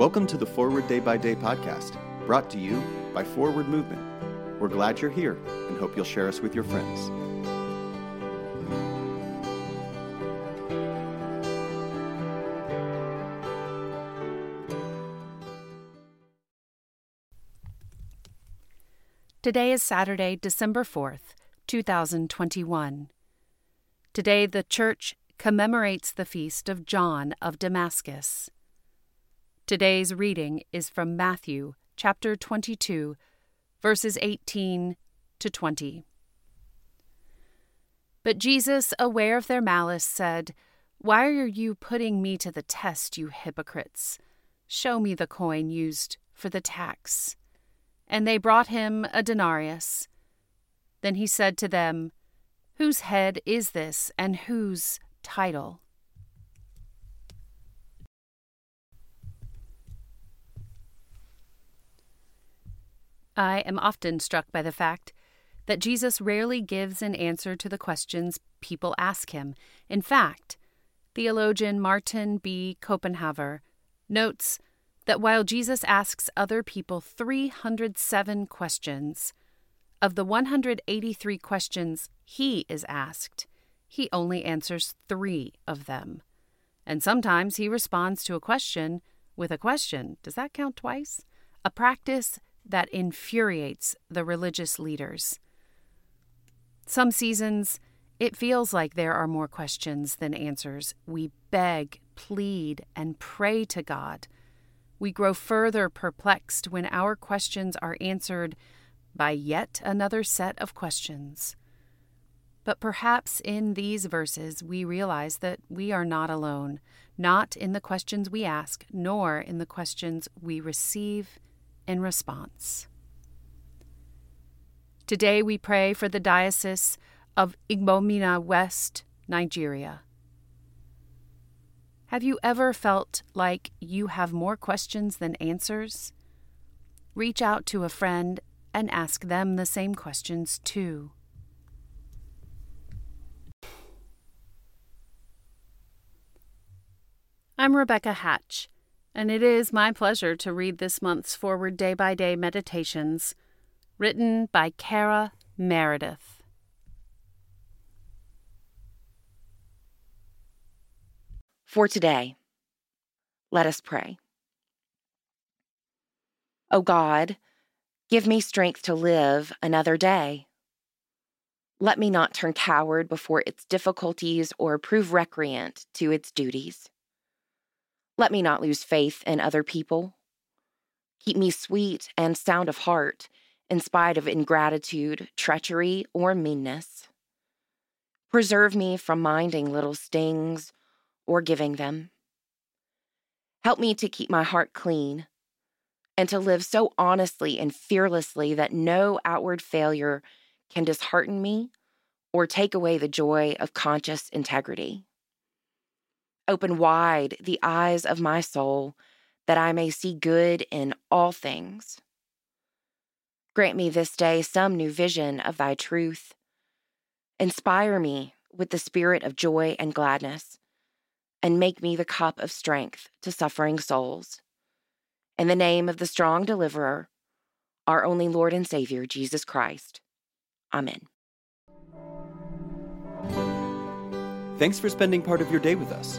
Welcome to the Forward Day by Day podcast, brought to you by Forward Movement. We're glad you're here and hope you'll share us with your friends. Today is Saturday, December 4th, 2021. Today, the Church commemorates the feast of John of Damascus. Today's reading is from Matthew chapter 22, verses 18 to 20. But Jesus, aware of their malice, said, Why are you putting me to the test, you hypocrites? Show me the coin used for the tax. And they brought him a denarius. Then he said to them, Whose head is this, and whose title? I am often struck by the fact that Jesus rarely gives an answer to the questions people ask him. In fact, theologian Martin B. Copenhaver notes that while Jesus asks other people 307 questions, of the 183 questions he is asked, he only answers three of them. And sometimes he responds to a question with a question. Does that count twice? A practice that infuriates the religious leaders. Some seasons, it feels like there are more questions than answers. We beg, plead, and pray to God we grow further perplexed when our questions are answered by yet another set of questions. But perhaps in these verses we realize that we are not alone, not in the questions we ask, nor in the questions we receive in response. Today we pray for the Diocese of Igbomina West, Nigeria. Have you ever felt like you have more questions than answers? Reach out to a friend and ask them the same questions too. I'm Rebekah Hatch, and it is my pleasure to read this month's Forward Day by Day Meditations, written by Cara Meredith. For today, let us pray. O oh God, give me strength to live another day. Let me not turn coward before its difficulties or prove recreant to its duties. Let me not lose faith in other people. Keep me sweet and sound of heart in spite of ingratitude, treachery, or meanness. Preserve me from minding little stings or giving them. Help me to keep my heart clean and to live so honestly and fearlessly that no outward failure can dishearten me or take away the joy of conscious integrity. Open wide the eyes of my soul that I may see good in all things. Grant me this day some new vision of thy truth. Inspire me with the spirit of joy and gladness and make me the cup of strength to suffering souls. In the name of the strong deliverer, our only Lord and Savior, Jesus Christ. Amen. Thanks for spending part of your day with us.